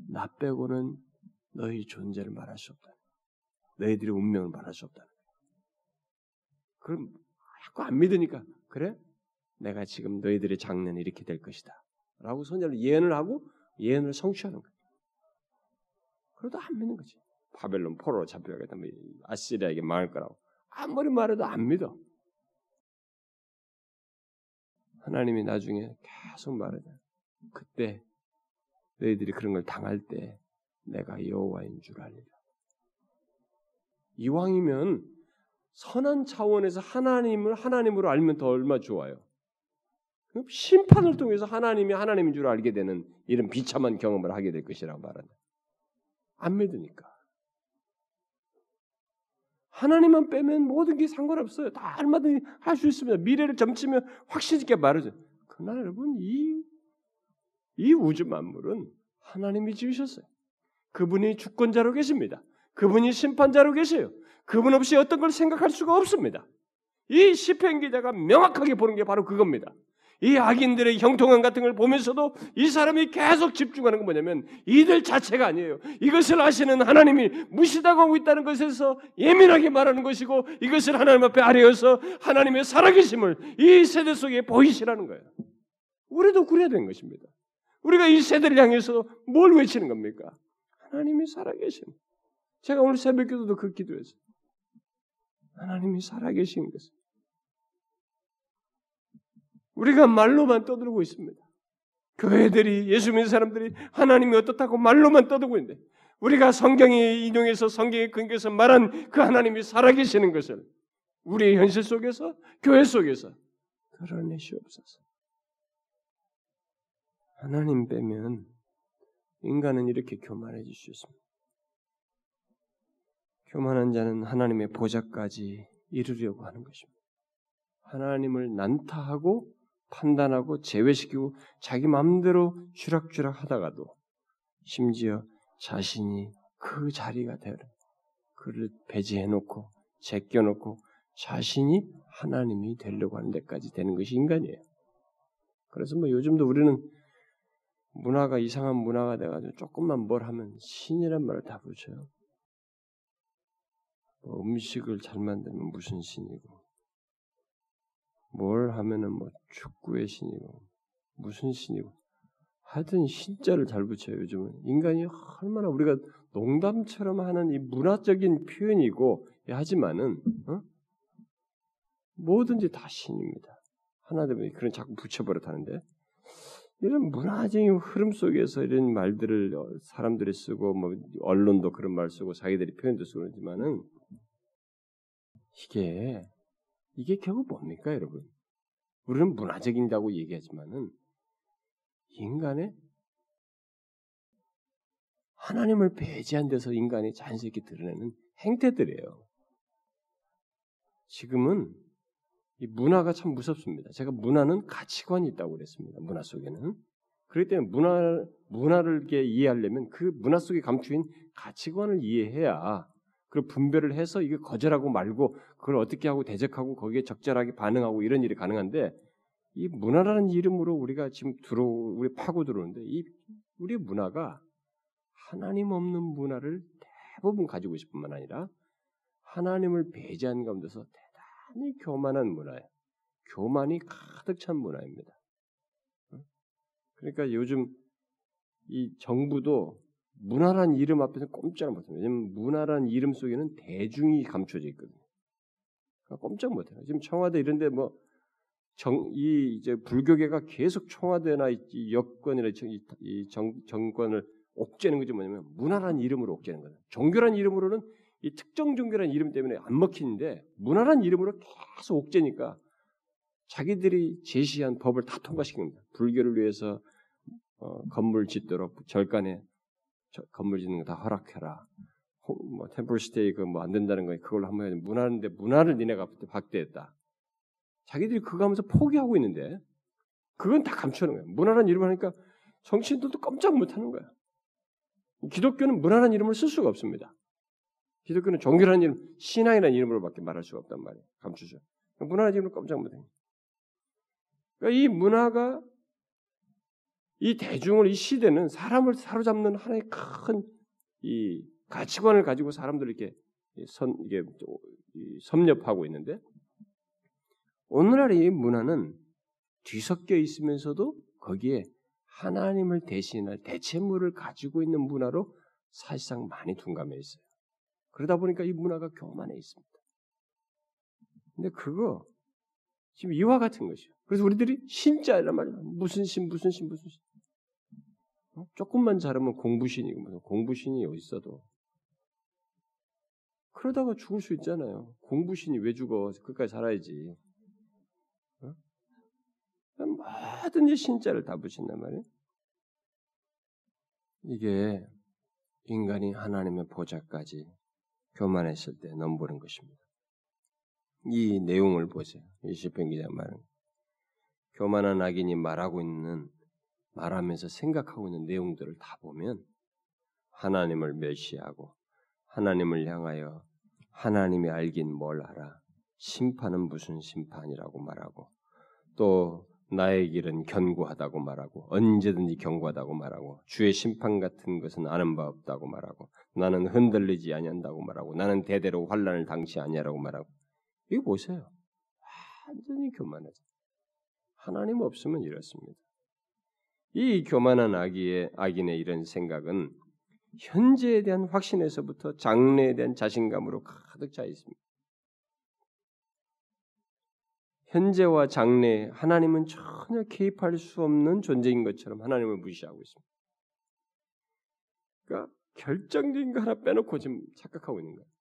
나 빼고는 너희 존재를 말할 수 없다. 너희들의 운명을 말할 수 없다. 그럼 자꾸 안 믿으니까 그래? 내가 지금 너희들의 장래는 이렇게 될 것이다. 라고 선자를 예언을 하고 예언을 성취하는 거예요. 그래도 안 믿는 거지. 바벨론 포로로 잡혀가겠다. 뭐 아시리아에게 망할 거라고. 아무리 말해도 안 믿어. 하나님이 나중에 계속 말하자. 그때 너희들이 그런 걸 당할 때 내가 여호와인 줄 알리라. 이왕이면 선한 차원에서 하나님을 하나님으로 알면 더 얼마 좋아요. 심판을 통해서 하나님이 하나님인 줄 알게 되는 이런 비참한 경험을 하게 될 것이라고 말한다. 안 믿으니까. 하나님만 빼면 모든 게 상관없어요. 다 얼마든지 할 수 있습니다. 미래를 점치면 확신 있게 말하죠. 그러나 여러분 이, 이 우주 만물은 하나님이 지으셨어요. 그분이 주권자로 계십니다. 그분이 심판자로 계세요. 그분 없이 어떤 걸 생각할 수가 없습니다. 이 시편 기자가 명확하게 보는 게 바로 그겁니다. 이 악인들의 형통함 같은 걸 보면서도 이 사람이 계속 집중하는 건 뭐냐면 이들 자체가 아니에요. 이것을 아시는 하나님이 무시당하고 있다는 것에서 예민하게 말하는 것이고 이것을 하나님 앞에 아뢰어서 하나님의 살아계심을 이 세대 속에 보이시라는 거예요. 우리도 그래야 되는 것입니다. 우리가 이 세대를 향해서 뭘 외치는 겁니까? 하나님이 살아계심. 제가 오늘 새벽 기도도 그 기도했어요. 하나님이 살아계신 것을. 우리가 말로만 떠들고 있습니다. 교회들이 예수 믿는 사람들이 하나님이 어떻다고 말로만 떠들고 있는데 우리가 성경에 인용해서 성경의 근거에서 말한 그 하나님이 살아계시는 것을 우리의 현실 속에서 교회 속에서 드러내시옵소서. 하나님 빼면 인간은 이렇게 교만해질 수 있습니다. 교만한 자는 하나님의 보좌까지 이르려고 하는 것입니다. 하나님을 난타하고 판단하고 제외시키고 자기 마음대로 쥐락쥐락 하다가도 심지어 자신이 그 자리가 되어 그를 배제해놓고 제껴놓고 자신이 하나님이 되려고 하는 데까지 되는 것이 인간이에요. 그래서 뭐 요즘도 우리는 문화가 이상한 문화가 돼가지고 조금만 뭘 하면 신이란 말을 다 붙여요. 뭐 음식을 잘 만들면 무슨 신이고 뭘 하면은 뭐 축구의 신이고 무슨 신이고. 하여튼 신자를 잘 붙여요 요즘은. 인간이 얼마나 우리가 농담처럼 하는 이 문화적인 표현이고 하지만은 어? 뭐든지 다 신입니다. 하나 되면 그런 자꾸 붙여버렸다는데. 이런 문화적인 흐름 속에서 이런 말들을 사람들이 쓰고 뭐 언론도 그런 말 쓰고 자기들이 표현도 쓰고 그러지만은 이게 이게 결국 뭡니까, 여러분? 우리는 문화적인다고 얘기하지만은 인간의 하나님을 배제한 데서 인간이 자연스럽게 드러내는 행태들이에요. 지금은 이 문화가 참 무섭습니다. 제가 문화는 가치관이 있다고 그랬습니다. 문화 속에는. 그렇기 때문에 문화, 문화를 이해하려면 그 문화 속에 감추인 가치관을 이해해야 그 분별을 해서 이게 거절하고 말고 그걸 어떻게 하고 대적하고 거기에 적절하게 반응하고 이런 일이 가능한데 이 문화라는 이름으로 우리가 지금 들어 우리 파고 들어오는데 이 우리 문화가 하나님 없는 문화를 대부분 가지고 있을 뿐만 아니라 하나님을 배제한 가운데서 대단히 교만한 문화예요. 교만이 가득 찬 문화입니다. 그러니까 요즘 이 정부도 문화란 이름 앞에서 꼼짝 못합니다. 왜냐하면 문화란 이름 속에는 대중이 감춰져 있거든요. 꼼짝 못해요. 지금 청와대 이런데 뭐 정, 이 이제 불교계가 계속 청와대나 이 여권이나 이, 이 정, 정권을 옥죄는 것이 뭐냐면 문화란 이름으로 옥죄는 거예요. 종교란 이름으로는 이 특정 종교란 이름 때문에 안 먹히는데 문화란 이름으로 계속 옥죄니까 자기들이 제시한 법을 다 통과시킵니다. 불교를 위해서 어, 건물 짓도록 절간에 저, 건물 짓는 거 다 허락해라. 뭐 템플스테이 그뭐 안 된다는 거 그걸로 한번 해야 문화인데 문화를 니네가 박대했다. 자기들이 그거 하면서 포기하고 있는데 그건 다 감추는 거예요. 문화란 이름을 하니까 정치인들도 깜짝 못하는 거야. 기독교는 문화란 이름을 쓸 수가 없습니다. 기독교는 종교라는 이름, 신앙이라는 이름으로밖에 말할 수가 없단 말이에요. 감추죠. 문화란 이름을 깜짝 못해요. 그러니까 이 문화가 이 대중을 이 시대는 사람을 사로잡는 하나의 큰 이 가치관을 가지고 사람들 이렇게 선 이게 섭렵하고 있는데 오늘날의 이 문화는 뒤섞여 있으면서도 거기에 하나님을 대신할 대체물을 가지고 있는 문화로 사실상 많이 둔감해 있어요. 그러다 보니까 이 문화가 교만해 있습니다. 근데 그거 지금 이와 같은 것이요. 그래서 우리들이 신자란 말이야. 무슨 신, 무슨 신, 무슨 신. 어? 조금만 잘하면 공부신이고 무슨 공부신이 어디 있어도 그러다가 죽을 수 있잖아요. 공부신이 왜 죽어? 끝까지 살아야지. 어? 뭐든지 신자를 다 붙인단 말이에요. 이게 인간이 하나님의 보좌까지 교만했을 때 넘보는 것입니다. 이 내용을 보세요. 이 시편 기자 말은 교만한 악인이 말하고 있는 말하면서 생각하고 있는 내용들을 다 보면 하나님을 멸시하고 하나님을 향하여 하나님이 알긴 뭘 알아. 심판은 무슨 심판이라고 말하고 또 나의 길은 견고하다고 말하고 언제든지 견고하다고 말하고 주의 심판 같은 것은 아는 바 없다고 말하고 나는 흔들리지 아니한다고 말하고 나는 대대로 환란을 당치 아니하라고 말하고. 이거 보세요. 완전히 교만하죠 하나님 없으면 이렇습니다 이 교만한 아기의 악인의 이런 생각은 현재에 대한 확신에서부터 장래에 대한 자신감으로 가득 차 있습니다. 현재와 장래 하나님은 전혀 개입할 수 없는 존재인 것처럼 하나님을 무시하고 있습니다. 그러니까 결정적인 거 하나 빼놓고 지금 착각하고 있는 거예요.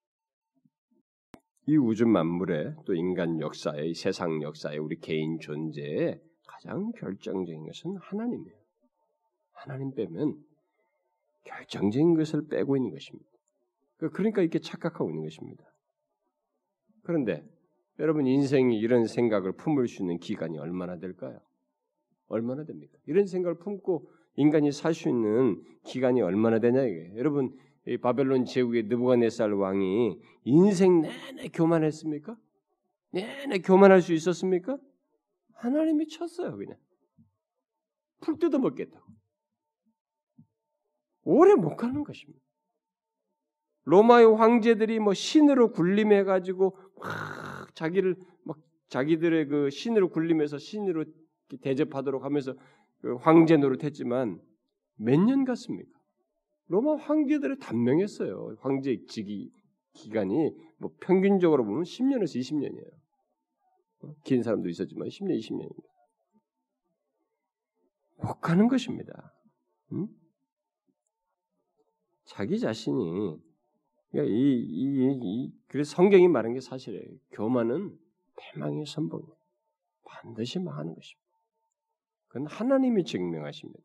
이 우주 만물에 또 인간 역사에 세상 역사에 우리 개인 존재에 가장 결정적인 것은 하나님이에요. 하나님 빼면 결정적인 것을 빼고 있는 것입니다. 그, 그러니까 이렇게 착각하고 있는 것입니다. 그런데 여러분 인생이 이런 생각을 품을 수 있는 기간이 얼마나 될까요? 얼마나 됩니까? 이런 생각을 품고 인간이 살 수 있는 기간이 얼마나 되냐 이게. 여러분 이 바벨론 제국의 느부갓네살 왕이 인생 내내 교만했습니까? 내내 교만할 수 있었습니까? 하나님이 쳤어요 그냥 풀 뜯어 먹겠다고. 오래 못 가는 것입니다. 로마의 황제들이 뭐 신으로 군림해 가지고 막 자기를 막 자기들의 그 신으로 군림해서 신으로 대접하도록 하면서 그 황제 노릇했지만 몇 년 갔습니까? 로마 황제들이 단명했어요. 황제 직위 기간이 뭐 평균적으로 보면 10년에서 20년이에요. 어, 긴 사람도 있었지만 10년, 20년입니다. 못 가는 것입니다. 응? 자기 자신이 그러니까 이, 이, 이, 그래서 성경이 말한 게 사실이에요. 교만은 패망의 선봉이에요. 반드시 망하는 것입니다. 그건 하나님이 증명하십니다.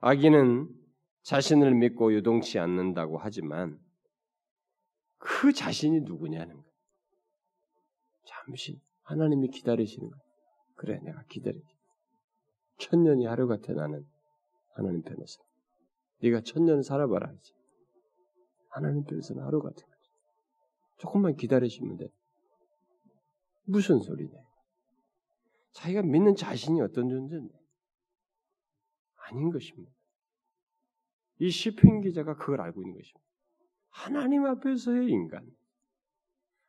아기는 자신을 믿고 유동치 않는다고 하지만 그 자신이 누구냐는 거예요. 잠시 하나님이 기다리시는 거예요. 그래, 내가 기다릴게. 천년이 하루 같아 나는 하나님 편에서. 네가 천년 살아봐라. 이제. 하나님 편에서는 하루 같은 거지. 조금만 기다리시면 돼. 무슨 소리냐? 자기가 믿는 자신이 어떤 존재인데? 아닌 것입니다. 이 시편 기자가 그걸 알고 있는 것입니다. 하나님 앞에서의 인간,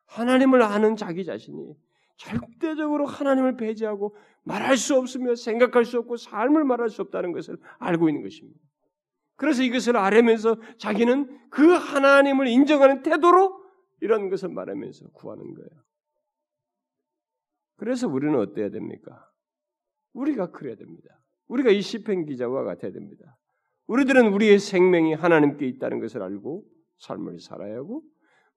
하나님을 아는 자기 자신이 절대적으로 하나님을 배제하고 말할 수 없으며 생각할 수 없고 삶을 말할 수 없다는 것을 알고 있는 것입니다. 그래서 이것을 알면서 자기는 그 하나님을 인정하는 태도로 이런 것을 말하면서 구하는 거예요. 그래서 우리는 어때야 됩니까? 우리가 그래야 됩니다. 우리가 이 시편 기자와 같아야 됩니다. 우리들은 우리의 생명이 하나님께 있다는 것을 알고 삶을 살아야 하고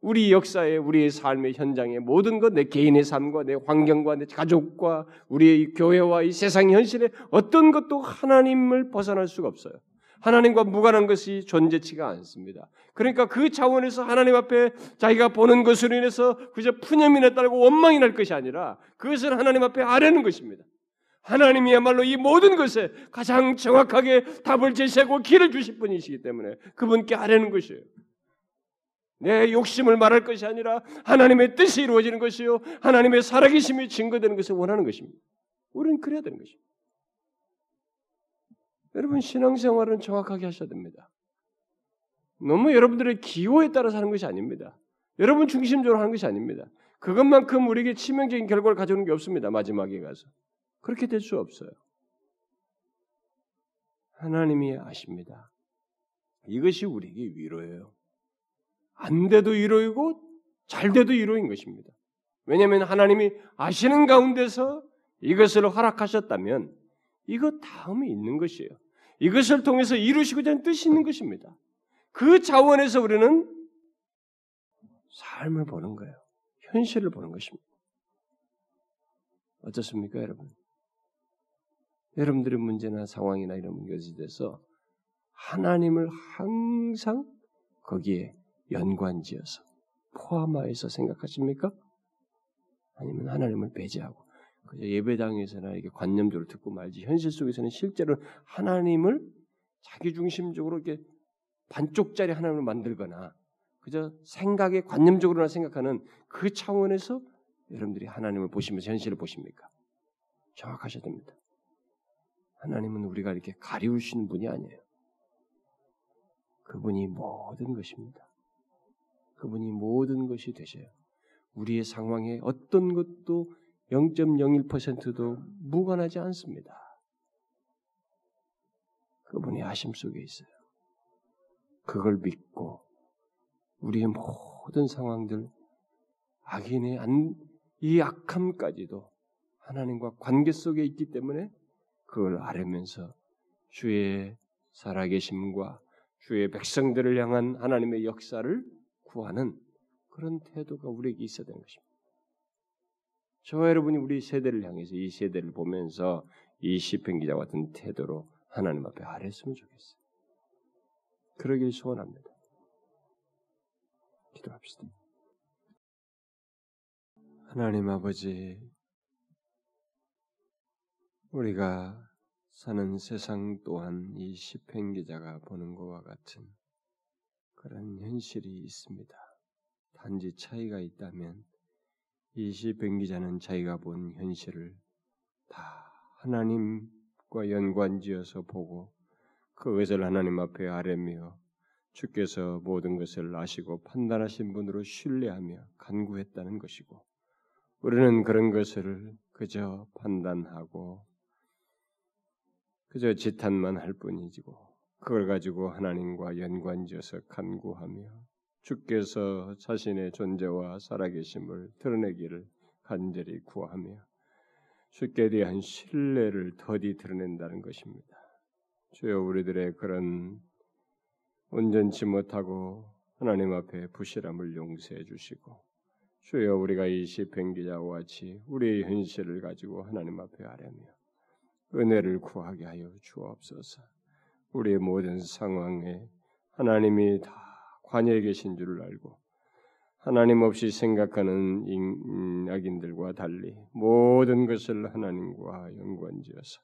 우리 역사에 우리의 삶의 현장에 모든 것 내 개인의 삶과 내 환경과 내 가족과 우리의 교회와 이 세상 현실에 어떤 것도 하나님을 벗어날 수가 없어요. 하나님과 무관한 것이 존재치가 않습니다. 그러니까 그 차원에서 하나님 앞에 자기가 보는 것으로 인해서 그저 푸념이나 따르고 원망이 날 것이 아니라 그것을 하나님 앞에 아뢰는 것입니다. 하나님이야말로 이 모든 것에 가장 정확하게 답을 제시하고 길을 주실 분이시기 때문에 그분께 아뢰는 것이에요. 내 욕심을 말할 것이 아니라 하나님의 뜻이 이루어지는 것이요. 하나님의 살아계심이 증거되는 것을 원하는 것입니다. 우리는 그래야 되는 것입니다. 여러분 신앙생활은 정확하게 하셔야 됩니다. 너무 여러분들의 기호에 따라서 하는 것이 아닙니다. 여러분 중심적으로 하는 것이 아닙니다. 그것만큼 우리에게 치명적인 결과를 가져오는 게 없습니다. 마지막에 가서 그렇게 될 수 없어요. 하나님이 아십니다. 이것이 우리에게 위로예요. 안 돼도 위로이고 잘 돼도 위로인 것입니다. 왜냐하면 하나님이 아시는 가운데서 이것을 허락하셨다면 이것 다음에 있는 것이에요. 이것을 통해서 이루시고자 하는 뜻이 있는 것입니다. 그 차원에서 우리는 삶을 보는 거예요. 현실을 보는 것입니다. 어떻습니까, 여러분? 여러분들의 문제나 상황이나 이런 것에 대해서 하나님을 항상 거기에 연관지어서 포함하여서 생각하십니까? 아니면 하나님을 배제하고 그저 예배당에서나 이게 관념적으로 듣고 말지 현실 속에서는 실제로 하나님을 자기 중심적으로 이렇게 반쪽짜리 하나님을 만들거나 그저 생각에 관념적으로나 생각하는 그 차원에서 여러분들이 하나님을 보시면서 현실을 보십니까? 정확하셔야 됩니다. 하나님은 우리가 이렇게 가리우시는 분이 아니에요. 그분이 모든 것입니다. 그분이 모든 것이 되셔요. 우리의 상황에 어떤 것도 0.01%도 무관하지 않습니다. 그분이 아심 속에 있어요. 그걸 믿고 우리의 모든 상황들, 악인의 안, 이 악함까지도 하나님과 관계 속에 있기 때문에 그걸 알으면서 주의 살아계심과 주의 백성들을 향한 하나님의 역사를 구하는 그런 태도가 우리에게 있어야 되는 것입니다. 저와 여러분이 우리 세대를 향해서 이 세대를 보면서 이 시편 기자 같은 태도로 하나님 앞에 아랬으면 좋겠어요. 그러길 소원합니다. 기도합시다. 하나님 아버지, 우리가 사는 세상 또한 이 시편 기자가 보는 것과 같은 그런 현실이 있습니다. 단지 차이가 있다면 이 시편 기자는 자기가 본 현실을 다 하나님과 연관지어서 보고 그것을 하나님 앞에 아뢰며 주께서 모든 것을 아시고 판단하신 분으로 신뢰하며 간구했다는 것이고 우리는 그런 것을 그저 판단하고 그저 지탄만 할 뿐이지고 그걸 가지고 하나님과 연관지어서 간구하며 주께서 자신의 존재와 살아계심을 드러내기를 간절히 구하며 주께 대한 신뢰를 더디 드러낸다는 것입니다. 주여 우리들의 그런 온전치 못하고 하나님 앞에 부실함을 용서해 주시고 주여 우리가 이 시편 기자와 같이 우리의 현실을 가지고 하나님 앞에 아뢰며 은혜를 구하게 하여 주옵소서. 우리의 모든 상황에 하나님이 다 관여해 계신 줄을 알고 하나님 없이 생각하는 악인들과 달리 모든 것을 하나님과 연관지어서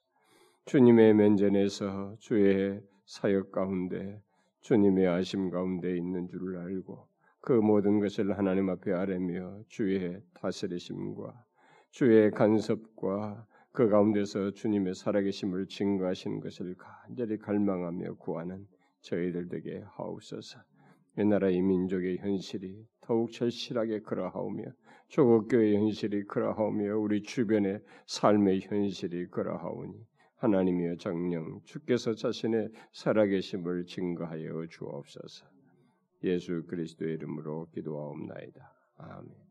주님의 면전에서 주의 사역 가운데 주님의 아심 가운데 있는 줄을 알고 그 모든 것을 하나님 앞에 아뢰며 주의 다스리심과 주의 간섭과 그 가운데서 주님의 살아계심을 증거하시는 것을 간절히 갈망하며 구하는 저희들 에게 하옵소서. 이 나라의 민족의 현실이 더욱 절실하게 그러하오며 조국 교회의 현실이 그러하오며 우리 주변의 삶의 현실이 그러하오니 하나님이여 정령 주께서 자신의 살아계심을 증거하여 주옵소서. 예수 그리스도의 이름으로 기도하옵나이다. 아멘.